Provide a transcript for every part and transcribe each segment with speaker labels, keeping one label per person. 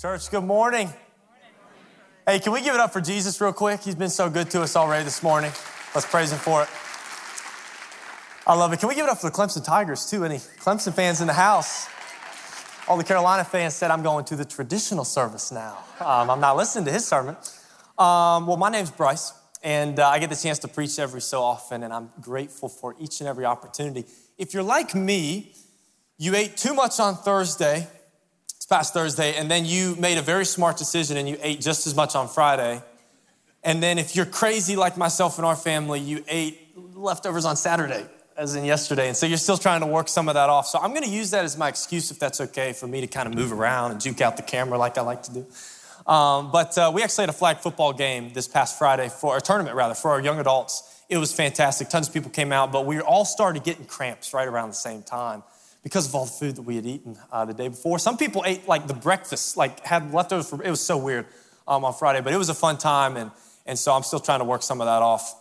Speaker 1: Church, good morning. Hey, can we give it up for Jesus real quick? He's been so good to us already this morning. Let's praise him for it. I love it. Can we give it up for the Clemson Tigers too? Any Clemson fans in the house? All the Carolina fans said, I'm going to the traditional service now. Um, I'm not listening to his sermon. Um, well, my name's Bryce, and uh, I get the chance to preach every so often, and I'm grateful for each and every opportunity. If you're like me, you ate too much on Thursday past Thursday, and then you made a very smart decision and you ate just as much on Friday. And then if you're crazy like myself and our family, you ate leftovers on Saturday, as in yesterday. And so you're still trying to work some of that off. So I'm going to use that as my excuse, if that's okay, for me to kind of move around and juke out the camera like I like to do. Um, but uh, we actually had a flag football game this past Friday for a tournament, rather, for our young adults. It was fantastic. Tons of people came out, but we all started getting cramps right around the same time because of all the food that we had eaten uh, the day before. Some people ate like the breakfast, like had leftovers. For, it was so weird um, on Friday, but it was a fun time, and, and so I'm still trying to work some of that off.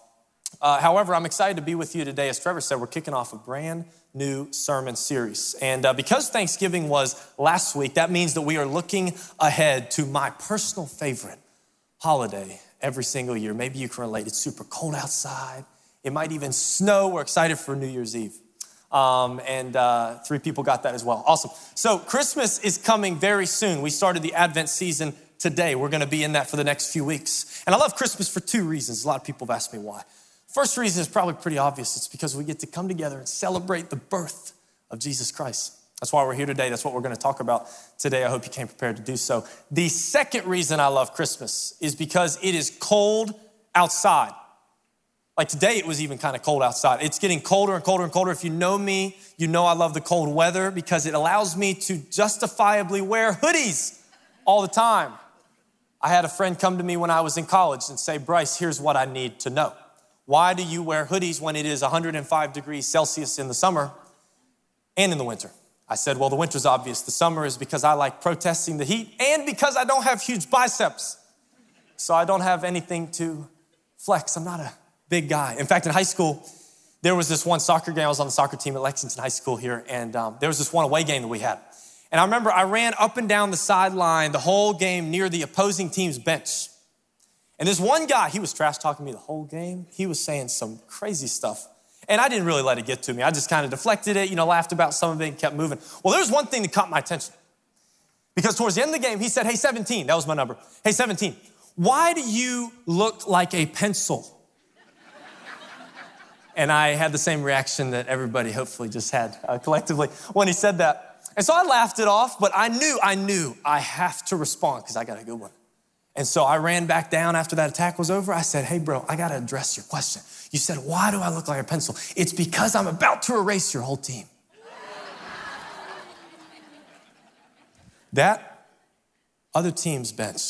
Speaker 1: Uh, however, I'm excited to be with you today. As Trevor said, we're kicking off a brand new sermon series. And uh, because Thanksgiving was last week, that means that we are looking ahead to my personal favorite holiday every single year. Maybe you can relate. It's super cold outside, it might even snow. We're excited for New Year's Eve. Um, and uh, three people got that as well. Awesome. So, Christmas is coming very soon. We started the Advent season today. We're going to be in that for the next few weeks. And I love Christmas for two reasons. A lot of people have asked me why. First reason is probably pretty obvious it's because we get to come together and celebrate the birth of Jesus Christ. That's why we're here today. That's what we're going to talk about today. I hope you came prepared to do so. The second reason I love Christmas is because it is cold outside. Like today, it was even kind of cold outside. It's getting colder and colder and colder. If you know me, you know I love the cold weather because it allows me to justifiably wear hoodies all the time. I had a friend come to me when I was in college and say, Bryce, here's what I need to know. Why do you wear hoodies when it is 105 degrees Celsius in the summer and in the winter? I said, Well, the winter's obvious. The summer is because I like protesting the heat and because I don't have huge biceps. So I don't have anything to flex. I'm not a big guy. In fact, in high school, there was this one soccer game. I was on the soccer team at Lexington High School here, and um, there was this one away game that we had. And I remember I ran up and down the sideline the whole game near the opposing team's bench. And this one guy, he was trash talking me the whole game. He was saying some crazy stuff. And I didn't really let it get to me. I just kind of deflected it, you know, laughed about some of it and kept moving. Well, there's one thing that caught my attention. Because towards the end of the game, he said, Hey, 17, that was my number. Hey, 17, why do you look like a pencil? And I had the same reaction that everybody hopefully just had uh, collectively when he said that. And so I laughed it off, but I knew, I knew I have to respond because I got a good one. And so I ran back down after that attack was over. I said, Hey, bro, I got to address your question. You said, Why do I look like a pencil? It's because I'm about to erase your whole team. that other team's bench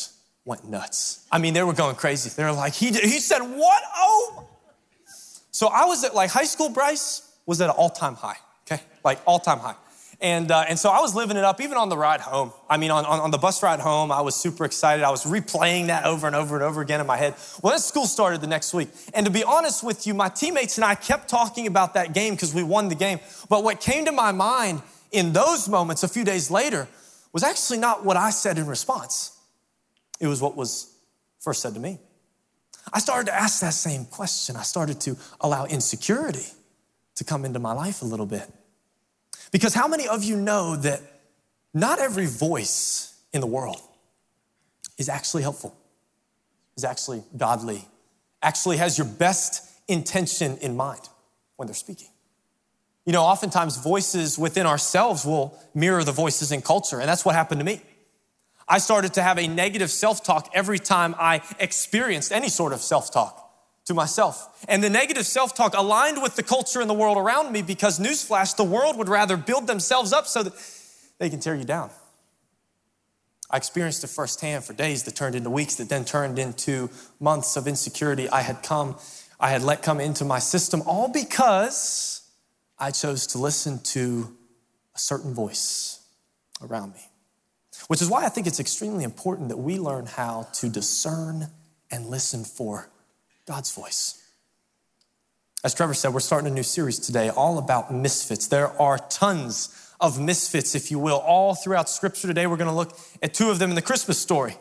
Speaker 1: went nuts. I mean, they were going crazy. They were like, He, he said, What? Oh, so I was at like high school, Bryce was at an all time high, okay? Like all time high. And, uh, and so I was living it up even on the ride home. I mean, on, on, on, the bus ride home, I was super excited. I was replaying that over and over and over again in my head. Well, then school started the next week. And to be honest with you, my teammates and I kept talking about that game because we won the game. But what came to my mind in those moments a few days later was actually not what I said in response, it was what was first said to me. I started to ask that same question. I started to allow insecurity to come into my life a little bit. Because how many of you know that not every voice in the world is actually helpful, is actually godly, actually has your best intention in mind when they're speaking? You know, oftentimes voices within ourselves will mirror the voices in culture, and that's what happened to me. I started to have a negative self talk every time I experienced any sort of self talk to myself. And the negative self talk aligned with the culture in the world around me because, newsflash, the world would rather build themselves up so that they can tear you down. I experienced it firsthand for days that turned into weeks, that then turned into months of insecurity I had come, I had let come into my system, all because I chose to listen to a certain voice around me. Which is why I think it's extremely important that we learn how to discern and listen for God's voice. As Trevor said, we're starting a new series today all about misfits. There are tons of misfits, if you will, all throughout Scripture. Today, we're going to look at two of them in the Christmas story.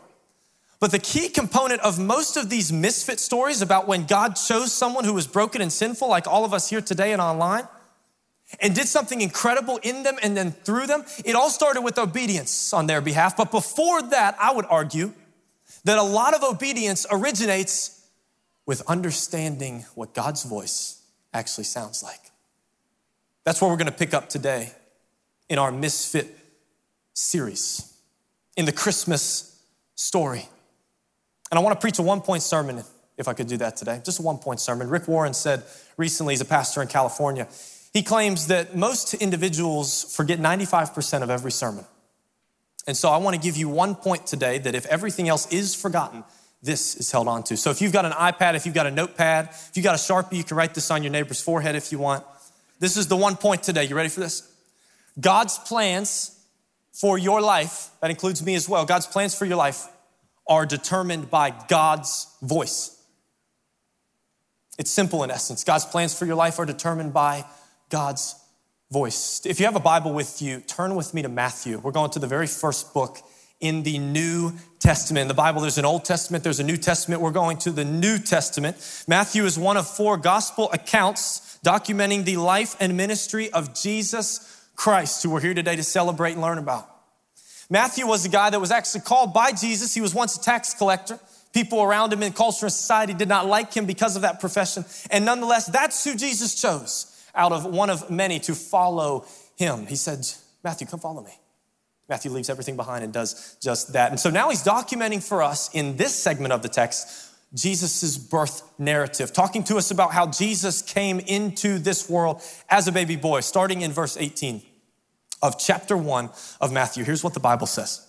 Speaker 1: But the key component of most of these misfit stories about when God chose someone who was broken and sinful, like all of us here today and online, and did something incredible in them and then through them, it all started with obedience on their behalf. But before that, I would argue that a lot of obedience originates with understanding what God's voice actually sounds like. That's where we're going to pick up today in our Misfit series, in the Christmas story. And I want to preach a one point sermon if I could do that today. Just a one point sermon. Rick Warren said recently, he's a pastor in California, he claims that most individuals forget 95% of every sermon. And so I want to give you one point today that if everything else is forgotten, this is held on to. So if you've got an iPad, if you've got a notepad, if you've got a Sharpie, you can write this on your neighbor's forehead if you want. This is the one point today. You ready for this? God's plans for your life, that includes me as well, God's plans for your life are determined by God's voice. It's simple in essence. God's plans for your life are determined by God's voice. If you have a Bible with you, turn with me to Matthew. We're going to the very first book in the New Testament. In the Bible, there's an Old Testament, there's a New Testament. We're going to the New Testament. Matthew is one of four gospel accounts documenting the life and ministry of Jesus Christ, who we're here today to celebrate and learn about. Matthew was a guy that was actually called by Jesus. He was once a tax collector. People around him in culture and society did not like him because of that profession. And nonetheless, that's who Jesus chose out of one of many to follow him. He said, Matthew, come follow me. Matthew leaves everything behind and does just that. And so now he's documenting for us in this segment of the text Jesus' birth narrative, talking to us about how Jesus came into this world as a baby boy, starting in verse 18 of chapter 1 of Matthew. Here's what the Bible says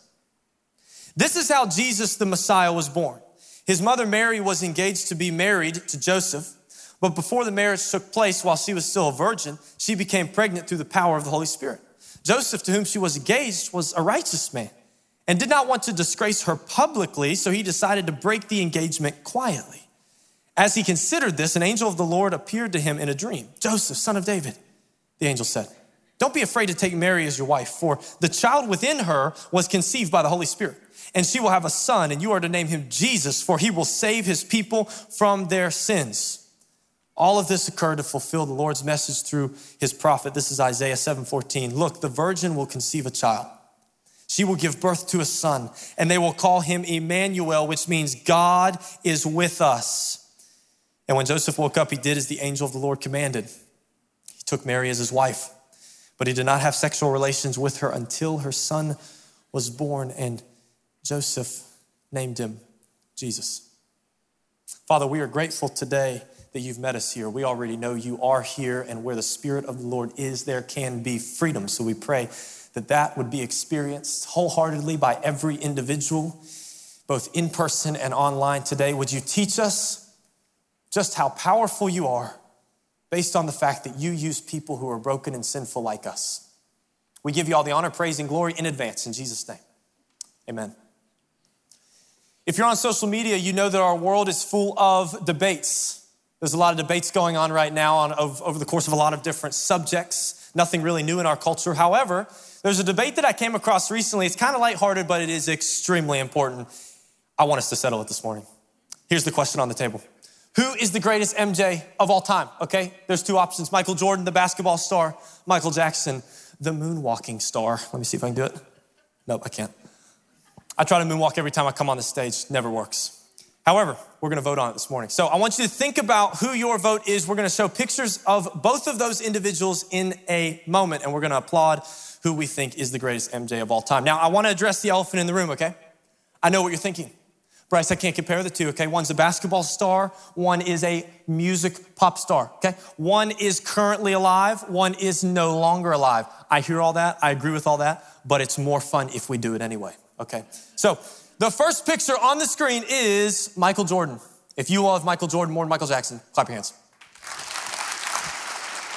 Speaker 1: This is how Jesus the Messiah was born. His mother Mary was engaged to be married to Joseph. But before the marriage took place, while she was still a virgin, she became pregnant through the power of the Holy Spirit. Joseph, to whom she was engaged, was a righteous man and did not want to disgrace her publicly, so he decided to break the engagement quietly. As he considered this, an angel of the Lord appeared to him in a dream. Joseph, son of David, the angel said, Don't be afraid to take Mary as your wife, for the child within her was conceived by the Holy Spirit. And she will have a son, and you are to name him Jesus, for he will save his people from their sins. All of this occurred to fulfill the Lord's message through his prophet. This is Isaiah 7:14. Look, the virgin will conceive a child. She will give birth to a son, and they will call him Emmanuel, which means God is with us. And when Joseph woke up, he did as the angel of the Lord commanded. He took Mary as his wife, but he did not have sexual relations with her until her son was born, and Joseph named him Jesus. Father, we are grateful today that you've met us here. We already know you are here, and where the Spirit of the Lord is, there can be freedom. So we pray that that would be experienced wholeheartedly by every individual, both in person and online today. Would you teach us just how powerful you are based on the fact that you use people who are broken and sinful like us? We give you all the honor, praise, and glory in advance. In Jesus' name, amen. If you're on social media, you know that our world is full of debates. There's a lot of debates going on right now on, over the course of a lot of different subjects. Nothing really new in our culture. However, there's a debate that I came across recently. It's kind of lighthearted, but it is extremely important. I want us to settle it this morning. Here's the question on the table Who is the greatest MJ of all time? Okay, there's two options Michael Jordan, the basketball star, Michael Jackson, the moonwalking star. Let me see if I can do it. Nope, I can't. I try to moonwalk every time I come on the stage, never works. However, we're going to vote on it this morning. So I want you to think about who your vote is. We're going to show pictures of both of those individuals in a moment, and we're going to applaud who we think is the greatest MJ of all time. Now, I want to address the elephant in the room, okay? I know what you're thinking. Bryce, I can't compare the two, okay? One's a basketball star, one is a music pop star, okay? One is currently alive, one is no longer alive. I hear all that, I agree with all that, but it's more fun if we do it anyway, okay? So, the first picture on the screen is Michael Jordan. If you love Michael Jordan more than Michael Jackson, clap your hands.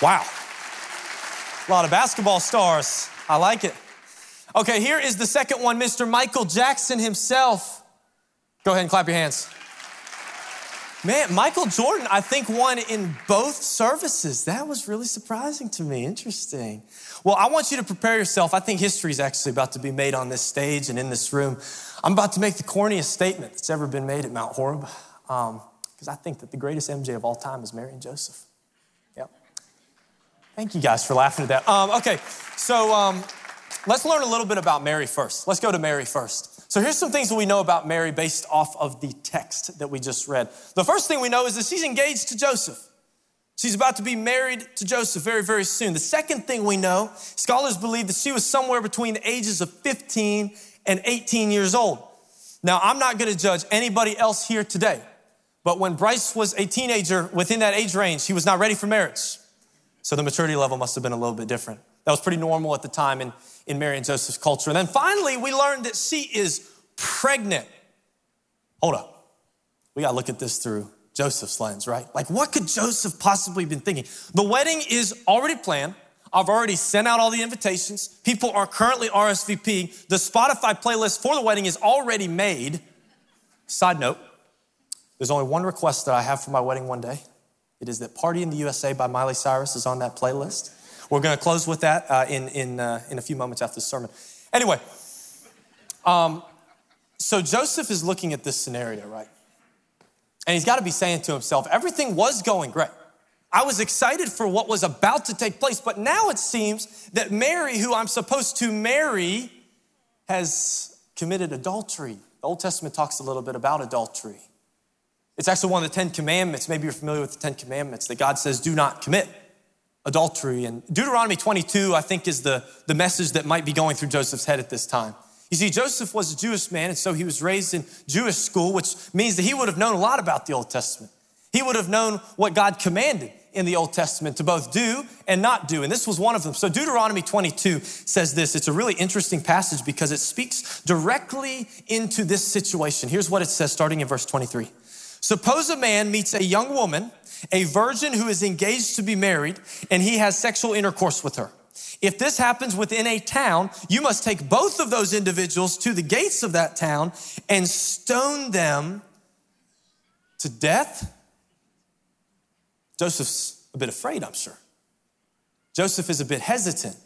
Speaker 1: Wow. A lot of basketball stars. I like it. Okay, here is the second one, Mr. Michael Jackson himself. Go ahead and clap your hands. Man, Michael Jordan, I think, won in both services. That was really surprising to me. Interesting. Well, I want you to prepare yourself. I think history is actually about to be made on this stage and in this room. I'm about to make the corniest statement that's ever been made at Mount Horeb because um, I think that the greatest MJ of all time is Mary and Joseph. Yep. Thank you guys for laughing at that. Um, okay, so um, let's learn a little bit about Mary first. Let's go to Mary first. So here's some things that we know about Mary based off of the text that we just read. The first thing we know is that she's engaged to Joseph. She's about to be married to Joseph very, very soon. The second thing we know, scholars believe that she was somewhere between the ages of 15 and 18 years old. Now, I'm not gonna judge anybody else here today, but when Bryce was a teenager within that age range, he was not ready for marriage. So the maturity level must have been a little bit different. That was pretty normal at the time in, in Mary and Joseph's culture. And then finally, we learned that she is pregnant. Hold up. We gotta look at this through Joseph's lens, right? Like, what could Joseph possibly have been thinking? The wedding is already planned. I've already sent out all the invitations. People are currently RSVPing. The Spotify playlist for the wedding is already made. Side note, there's only one request that I have for my wedding one day. It is that Party in the USA by Miley Cyrus is on that playlist. We're going to close with that uh, in, in, uh, in a few moments after the sermon. Anyway, um, so Joseph is looking at this scenario, right? And he's got to be saying to himself, everything was going great. I was excited for what was about to take place, but now it seems that Mary, who I'm supposed to marry, has committed adultery. The Old Testament talks a little bit about adultery. It's actually one of the Ten Commandments. Maybe you're familiar with the Ten Commandments that God says, do not commit adultery. And Deuteronomy 22, I think, is the, the message that might be going through Joseph's head at this time. You see, Joseph was a Jewish man, and so he was raised in Jewish school, which means that he would have known a lot about the Old Testament. He would have known what God commanded in the Old Testament to both do and not do. And this was one of them. So Deuteronomy 22 says this. It's a really interesting passage because it speaks directly into this situation. Here's what it says starting in verse 23. Suppose a man meets a young woman, a virgin who is engaged to be married, and he has sexual intercourse with her. If this happens within a town, you must take both of those individuals to the gates of that town and stone them to death. Joseph's a bit afraid, I'm sure. Joseph is a bit hesitant.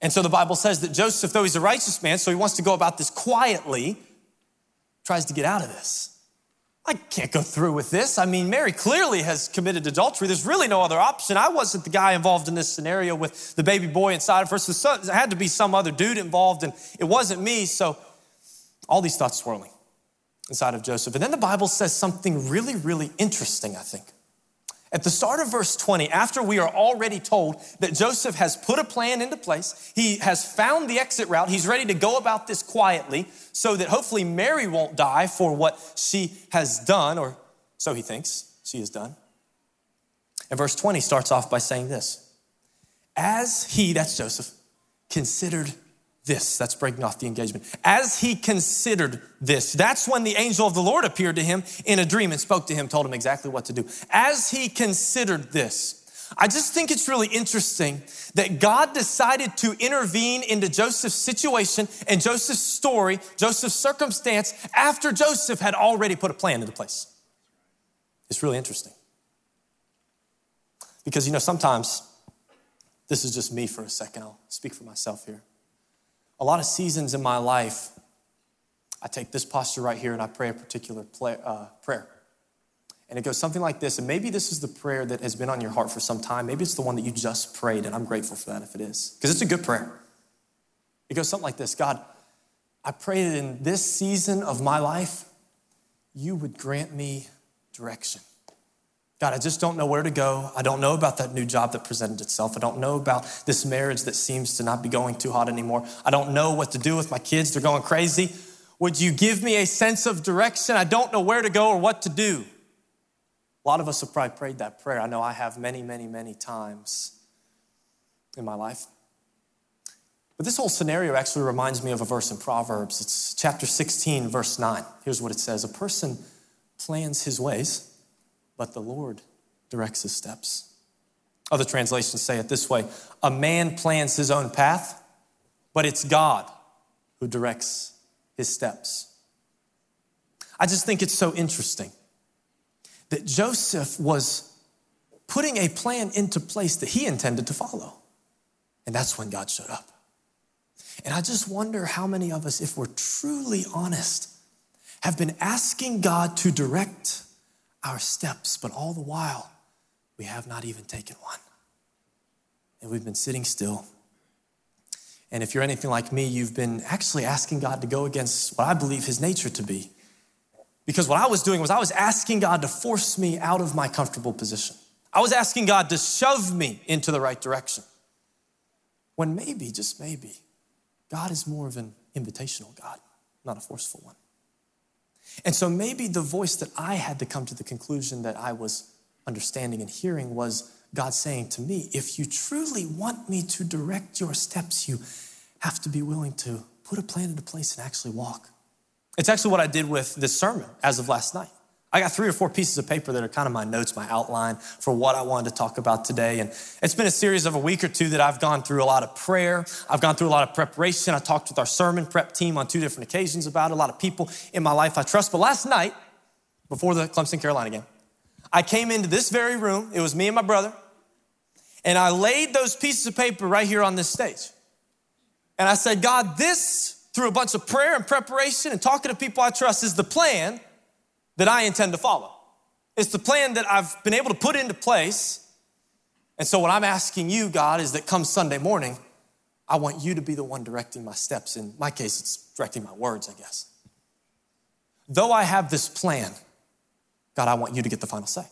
Speaker 1: And so the Bible says that Joseph, though he's a righteous man, so he wants to go about this quietly, tries to get out of this. I can't go through with this. I mean, Mary clearly has committed adultery. There's really no other option. I wasn't the guy involved in this scenario with the baby boy inside of her. So there had to be some other dude involved, and it wasn't me. So all these thoughts swirling inside of Joseph. And then the Bible says something really, really interesting, I think. At the start of verse 20, after we are already told that Joseph has put a plan into place, he has found the exit route, he's ready to go about this quietly so that hopefully Mary won't die for what she has done, or so he thinks she has done. And verse 20 starts off by saying this As he, that's Joseph, considered this. That's breaking off the engagement. As he considered this, that's when the angel of the Lord appeared to him in a dream and spoke to him, told him exactly what to do. As he considered this, I just think it's really interesting that God decided to intervene into Joseph's situation and Joseph's story, Joseph's circumstance, after Joseph had already put a plan into place. It's really interesting. Because, you know, sometimes, this is just me for a second, I'll speak for myself here a lot of seasons in my life, I take this posture right here and I pray a particular uh, prayer. And it goes something like this. And maybe this is the prayer that has been on your heart for some time. Maybe it's the one that you just prayed, and I'm grateful for that if it is, because it's a good prayer. It goes something like this God, I pray that in this season of my life, you would grant me direction. God, I just don't know where to go. I don't know about that new job that presented itself. I don't know about this marriage that seems to not be going too hot anymore. I don't know what to do with my kids. They're going crazy. Would you give me a sense of direction? I don't know where to go or what to do. A lot of us have probably prayed that prayer. I know I have many, many, many times in my life. But this whole scenario actually reminds me of a verse in Proverbs. It's chapter 16, verse 9. Here's what it says A person plans his ways but the Lord directs his steps. Other translations say it this way A man plans his own path, but it's God who directs his steps. I just think it's so interesting that Joseph was putting a plan into place that he intended to follow. And that's when God showed up. And I just wonder how many of us, if we're truly honest, have been asking God to direct our steps, but all the while, we have not even taken one. And we've been sitting still. And if you're anything like me, you've been actually asking God to go against what I believe his nature to be. Because what I was doing was I was asking God to force me out of my comfortable position. I was asking God to shove me into the right direction. When maybe, just maybe, God is more of an invitational God, not a forceful one. And so maybe the voice that I had to come to the conclusion that I was understanding and hearing was God saying to me, if you truly want me to direct your steps, you have to be willing to put a plan into place and actually walk. It's actually what I did with this sermon as of last night. I got three or four pieces of paper that are kind of my notes, my outline for what I wanted to talk about today. And it's been a series of a week or two that I've gone through a lot of prayer. I've gone through a lot of preparation. I talked with our sermon prep team on two different occasions about. A lot of people in my life I trust. But last night, before the Clemson Carolina game, I came into this very room. It was me and my brother. And I laid those pieces of paper right here on this stage. And I said, God, this, through a bunch of prayer and preparation and talking to people I trust, is the plan that I intend to follow. It's the plan that I've been able to put into place. And so, what I'm asking you, God, is that come Sunday morning, I want you to be the one directing my steps. In my case, it's directing my words, I guess. Though I have this plan, God, I want you to get the final say.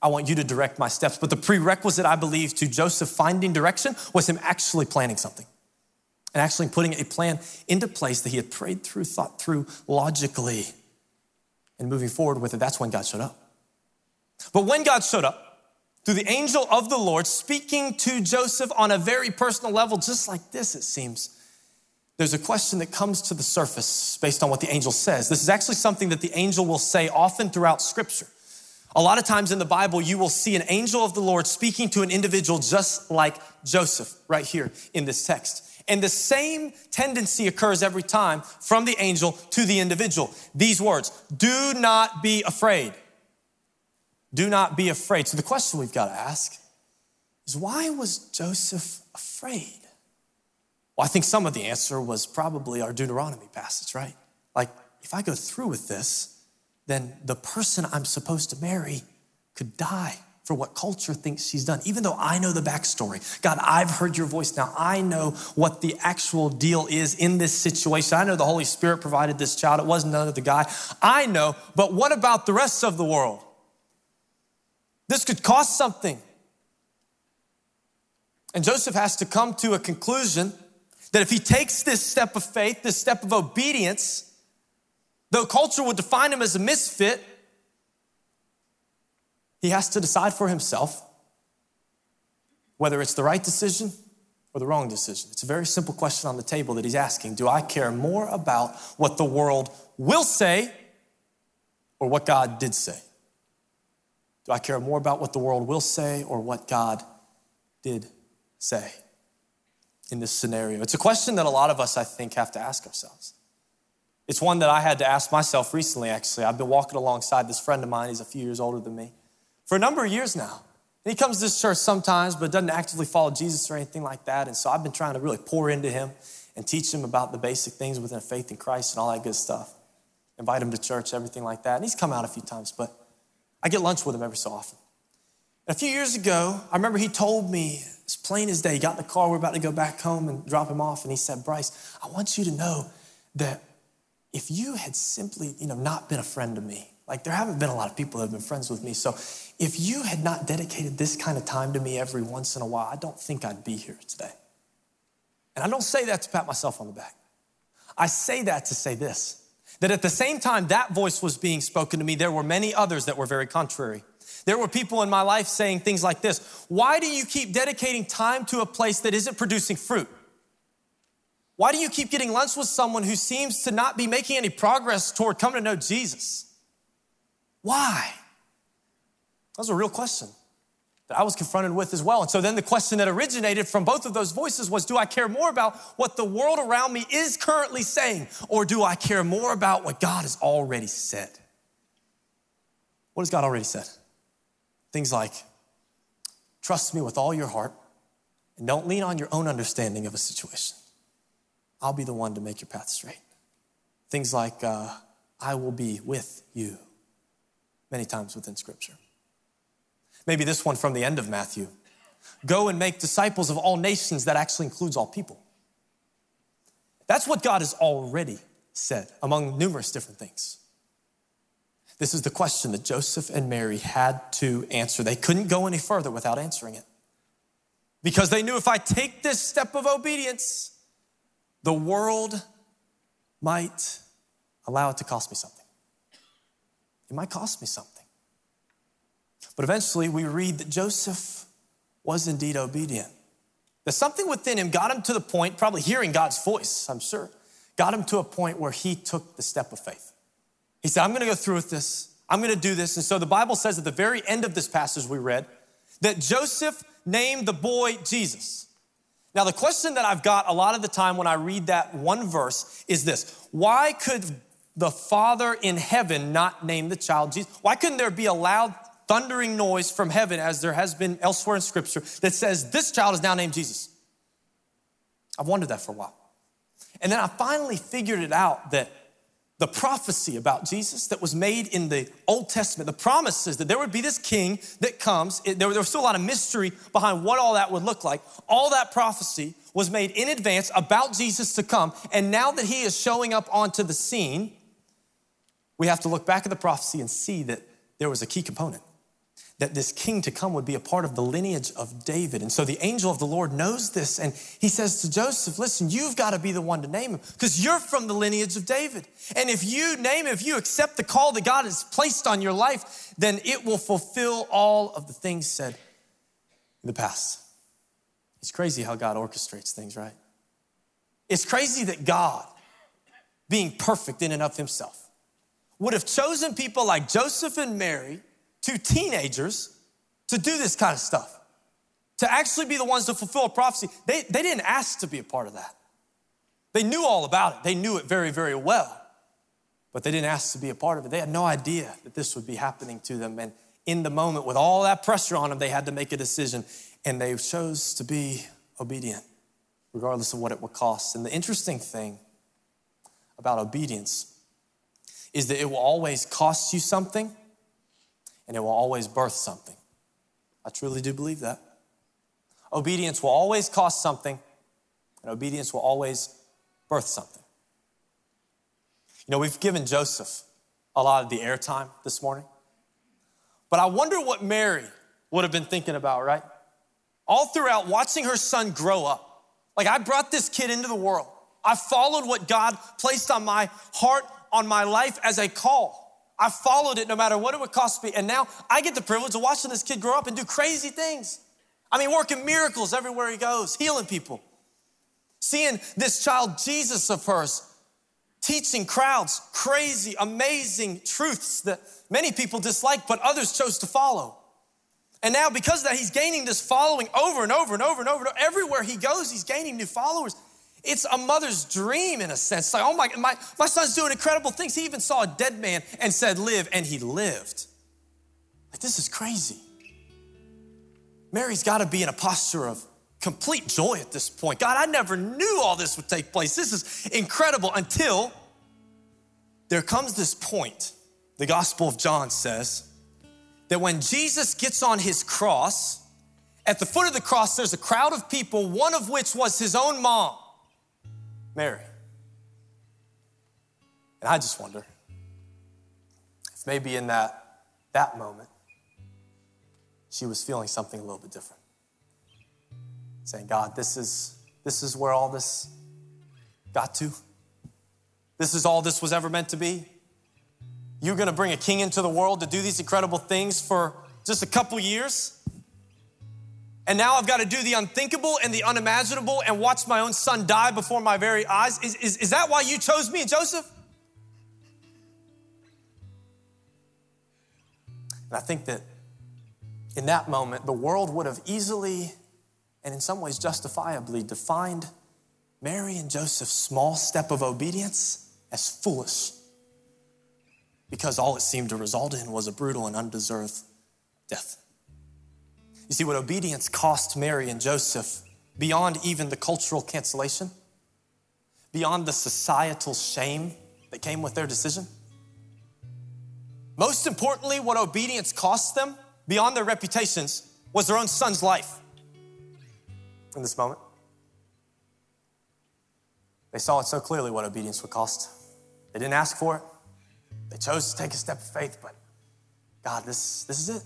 Speaker 1: I want you to direct my steps. But the prerequisite, I believe, to Joseph finding direction was him actually planning something and actually putting a plan into place that he had prayed through, thought through logically and moving forward with it, that's when God showed up. But when God showed up, through the angel of the Lord speaking to Joseph on a very personal level, just like this, it seems, there's a question that comes to the surface based on what the angel says. This is actually something that the angel will say often throughout Scripture. A lot of times in the Bible, you will see an angel of the Lord speaking to an individual just like Joseph, right here in this text. And the same tendency occurs every time from the angel to the individual. These words do not be afraid. Do not be afraid. So the question we've got to ask is why was Joseph afraid? Well, I think some of the answer was probably our Deuteronomy passage, right? Like, if I go through with this, then the person I'm supposed to marry could die for what culture thinks she's done, even though I know the backstory. God, I've heard your voice now. I know what the actual deal is in this situation. I know the Holy Spirit provided this child. It wasn't the guy. I know, but what about the rest of the world? This could cost something. And Joseph has to come to a conclusion that if he takes this step of faith, this step of obedience, though culture would define him as a misfit, he has to decide for himself whether it's the right decision or the wrong decision. It's a very simple question on the table that he's asking Do I care more about what the world will say or what God did say? Do I care more about what the world will say or what God did say in this scenario? It's a question that a lot of us, I think, have to ask ourselves. It's one that I had to ask myself recently, actually. I've been walking alongside this friend of mine, he's a few years older than me for a number of years now. And he comes to this church sometimes, but doesn't actively follow Jesus or anything like that. And so I've been trying to really pour into him and teach him about the basic things within faith in Christ and all that good stuff. Invite him to church, everything like that. And he's come out a few times, but I get lunch with him every so often. And a few years ago, I remember he told me, as plain as day, he got in the car, we're about to go back home and drop him off, and he said, Bryce, I want you to know that if you had simply, you know, not been a friend to me, like there haven't been a lot of people that have been friends with me. So if you had not dedicated this kind of time to me every once in a while, I don't think I'd be here today. And I don't say that to pat myself on the back. I say that to say this that at the same time that voice was being spoken to me, there were many others that were very contrary. There were people in my life saying things like this Why do you keep dedicating time to a place that isn't producing fruit? Why do you keep getting lunch with someone who seems to not be making any progress toward coming to know Jesus? Why? That was a real question that I was confronted with as well. And so then the question that originated from both of those voices was Do I care more about what the world around me is currently saying, or do I care more about what God has already said? What has God already said? Things like, trust me with all your heart and don't lean on your own understanding of a situation. I'll be the one to make your path straight. Things like, uh, I will be with you, many times within Scripture. Maybe this one from the end of Matthew go and make disciples of all nations, that actually includes all people. That's what God has already said, among numerous different things. This is the question that Joseph and Mary had to answer. They couldn't go any further without answering it. Because they knew if I take this step of obedience, the world might allow it to cost me something. It might cost me something. But eventually we read that Joseph was indeed obedient. That something within him got him to the point, probably hearing God's voice, I'm sure, got him to a point where he took the step of faith. He said, I'm gonna go through with this. I'm gonna do this. And so the Bible says at the very end of this passage we read that Joseph named the boy Jesus. Now, the question that I've got a lot of the time when I read that one verse is this Why could the Father in heaven not name the child Jesus? Why couldn't there be a loud thundering noise from heaven, as there has been elsewhere in Scripture, that says, This child is now named Jesus? I've wondered that for a while. And then I finally figured it out that the prophecy about Jesus that was made in the Old Testament, the promises that there would be this king that comes, there was still a lot of mystery behind what all that would look like. All that prophecy was made in advance about Jesus to come. And now that he is showing up onto the scene, we have to look back at the prophecy and see that there was a key component that this king to come would be a part of the lineage of David. And so the angel of the Lord knows this and he says to Joseph, Listen, you've got to be the one to name him because you're from the lineage of David. And if you name him, if you accept the call that God has placed on your life, then it will fulfill all of the things said in the past. It's crazy how God orchestrates things, right? It's crazy that God, being perfect in and of himself, would have chosen people like Joseph and Mary to teenagers to do this kind of stuff, to actually be the ones to fulfill a prophecy. They, they didn't ask to be a part of that. They knew all about it, they knew it very, very well, but they didn't ask to be a part of it. They had no idea that this would be happening to them. And in the moment, with all that pressure on them, they had to make a decision, and they chose to be obedient, regardless of what it would cost. And the interesting thing about obedience is that it will always cost you something and it will always birth something. I truly do believe that. Obedience will always cost something, and obedience will always birth something. You know, we've given Joseph a lot of the airtime this morning, but I wonder what Mary would have been thinking about, right? All throughout watching her son grow up. Like, I brought this kid into the world. I followed what God placed on my heart, on my life as a call. I followed it no matter what it would cost me. And now I get the privilege of watching this kid grow up and do crazy things. I mean, working miracles everywhere he goes, healing people. Seeing this child, Jesus of hers, teaching crowds crazy, amazing truths that many people dislike, but others chose to follow. And now, because of that, he's gaining this following over and over and over and over. Everywhere he goes, he's gaining new followers. It's a mother's dream in a sense. It's like, oh my, my, my son's doing incredible things. He even saw a dead man and said, live, and he lived. Like, this is crazy. Mary's got to be in a posture of complete joy at this point. God, I never knew all this would take place. This is incredible until there comes this point, the Gospel of John says, that when Jesus gets on his cross, at the foot of the cross, there's a crowd of people, one of which was his own mom. Mary. And I just wonder if maybe in that, that moment, she was feeling something a little bit different. Saying, God, this is, this is where all this got to. This is all this was ever meant to be. You're going to bring a king into the world to do these incredible things for just a couple years. And now I've got to do the unthinkable and the unimaginable and watch my own son die before my very eyes. Is, is, is that why you chose me, Joseph? And I think that in that moment, the world would have easily and in some ways justifiably defined Mary and Joseph's small step of obedience as foolish. because all it seemed to result in was a brutal and undeserved death. You see, what obedience cost Mary and Joseph, beyond even the cultural cancellation, beyond the societal shame that came with their decision, most importantly, what obedience cost them, beyond their reputations, was their own son's life in this moment. They saw it so clearly what obedience would cost. They didn't ask for it. They chose to take a step of faith, but God, this, this is it.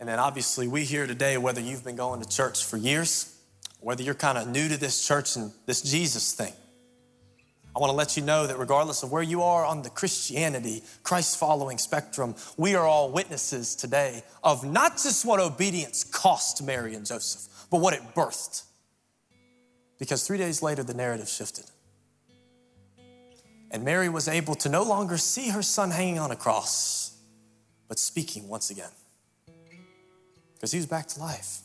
Speaker 1: And then obviously, we here today, whether you've been going to church for years, whether you're kind of new to this church and this Jesus thing, I want to let you know that regardless of where you are on the Christianity, Christ following spectrum, we are all witnesses today of not just what obedience cost Mary and Joseph, but what it birthed. Because three days later, the narrative shifted. And Mary was able to no longer see her son hanging on a cross, but speaking once again. Because he was back to life.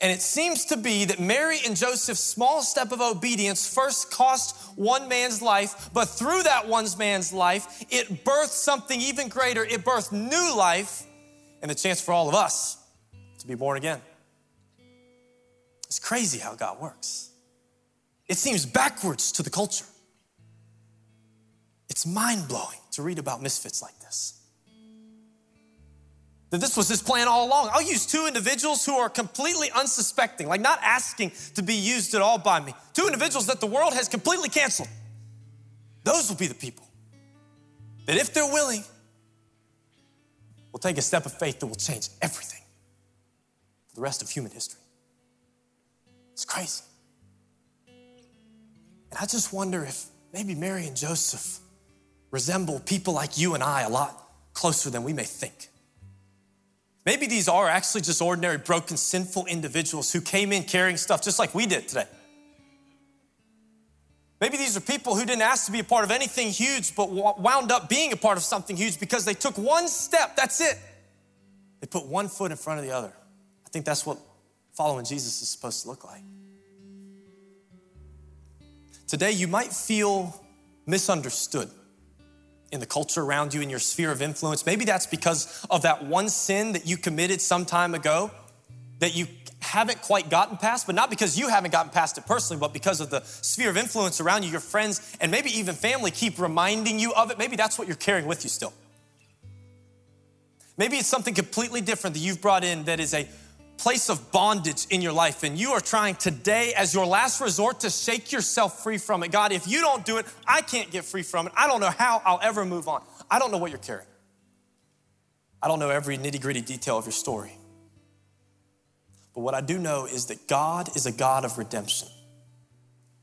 Speaker 1: And it seems to be that Mary and Joseph's small step of obedience first cost one man's life, but through that one man's life, it birthed something even greater. It birthed new life and the chance for all of us to be born again. It's crazy how God works. It seems backwards to the culture. It's mind blowing to read about misfits like this. That this was his plan all along. I'll use two individuals who are completely unsuspecting, like not asking to be used at all by me. Two individuals that the world has completely canceled. Those will be the people that, if they're willing, will take a step of faith that will change everything for the rest of human history. It's crazy. And I just wonder if maybe Mary and Joseph resemble people like you and I a lot closer than we may think. Maybe these are actually just ordinary, broken, sinful individuals who came in carrying stuff just like we did today. Maybe these are people who didn't ask to be a part of anything huge, but wound up being a part of something huge because they took one step. That's it. They put one foot in front of the other. I think that's what following Jesus is supposed to look like. Today, you might feel misunderstood in the culture around you, in your sphere of influence. Maybe that's because of that one sin that you committed some time ago that you haven't quite gotten past, but not because you haven't gotten past it personally, but because of the sphere of influence around you, your friends, and maybe even family keep reminding you of it. Maybe that's what you're carrying with you still. Maybe it's something completely different that you've brought in that is a place of bondage in your life and you are trying today as your last resort to shake yourself free from it. God, if you don't do it, I can't get free from it. I don't know how I'll ever move on. I don't know what you're carrying. I don't know every nitty gritty detail of your story. But what I do know is that God is a God of redemption,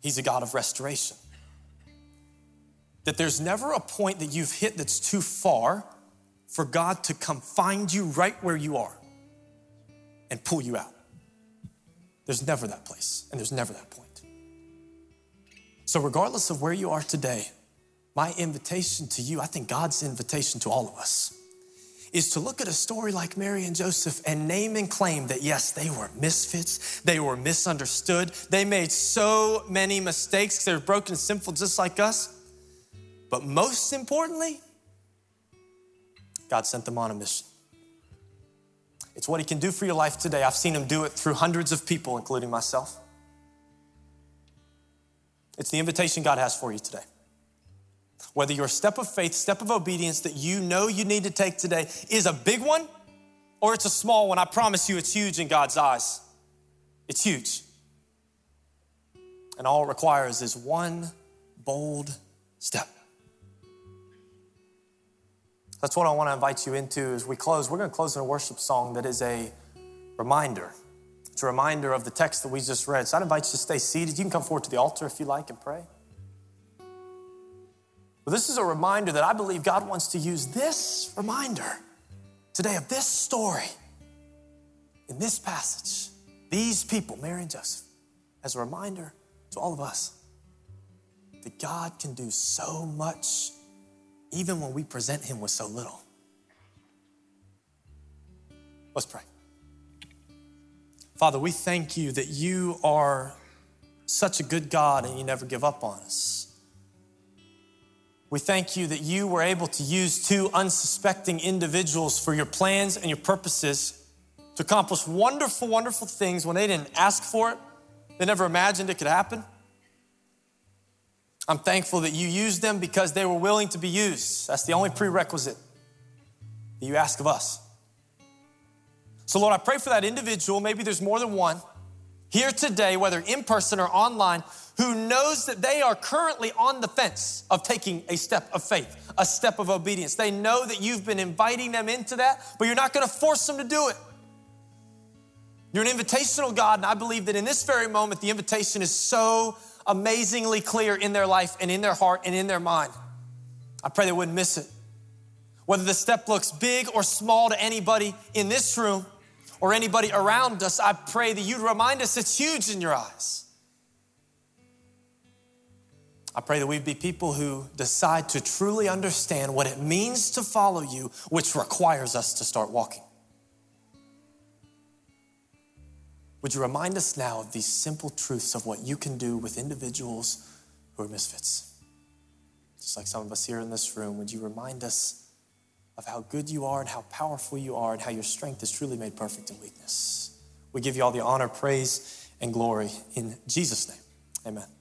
Speaker 1: He's a God of restoration. That there's never a point that you've hit that's too far for God to come find you right where you are and pull you out. There's never that place, and there's never that point. So, regardless of where you are today, my invitation to you, I think God's invitation to all of us, is to look at a story like Mary and Joseph and name and claim that yes, they were misfits, they were misunderstood, they made so many mistakes, they were broken and sinful just like us. But most importantly, God sent them on a mission. It's what He can do for your life today. I've seen Him do it through hundreds of people, including myself. It's the invitation God has for you today. Whether your step of faith, step of obedience that you know you need to take today is a big one or it's a small one, I promise you it's huge in God's eyes. It's huge. And all it requires is one bold step. That's what I want to invite you into as we close. We're going to close in a worship song that is a reminder. It's a reminder of the text that we just read. So I'd invite you to stay seated. You can come forward to the altar if you like and pray. But this is a reminder that I believe God wants to use this reminder today of this story in this passage, these people, Mary and Joseph, as a reminder to all of us that God can do so much even when we present Him with so little. Let's pray. Father, we thank you that you are such a good God and you never give up on us. We thank you that you were able to use two unsuspecting individuals for your plans and your purposes to accomplish wonderful, wonderful things when they didn't ask for it. They never imagined it could happen. I'm thankful that you used them because they were willing to be used. That's the only prerequisite that you ask of us. So, Lord, I pray for that individual. Maybe there's more than one here today, whether in person or online, who knows that they are currently on the fence of taking a step of faith, a step of obedience. They know that you've been inviting them into that, but you're not going to force them to do it. You're an invitational God, and I believe that in this very moment, the invitation is so amazingly clear in their life and in their heart and in their mind. I pray they wouldn't miss it. Whether the step looks big or small to anybody in this room or anybody around us, I pray that you'd remind us it's huge in your eyes. I pray that we'd be people who decide to truly understand what it means to follow you, which requires us to start walking. Would you remind us now of these simple truths of what you can do with individuals who are misfits? Just like some of us here in this room, would you remind us of how good you are and how powerful you are and how your strength is truly made perfect in weakness? We give you all the honor, praise, and glory in Jesus' name. Amen.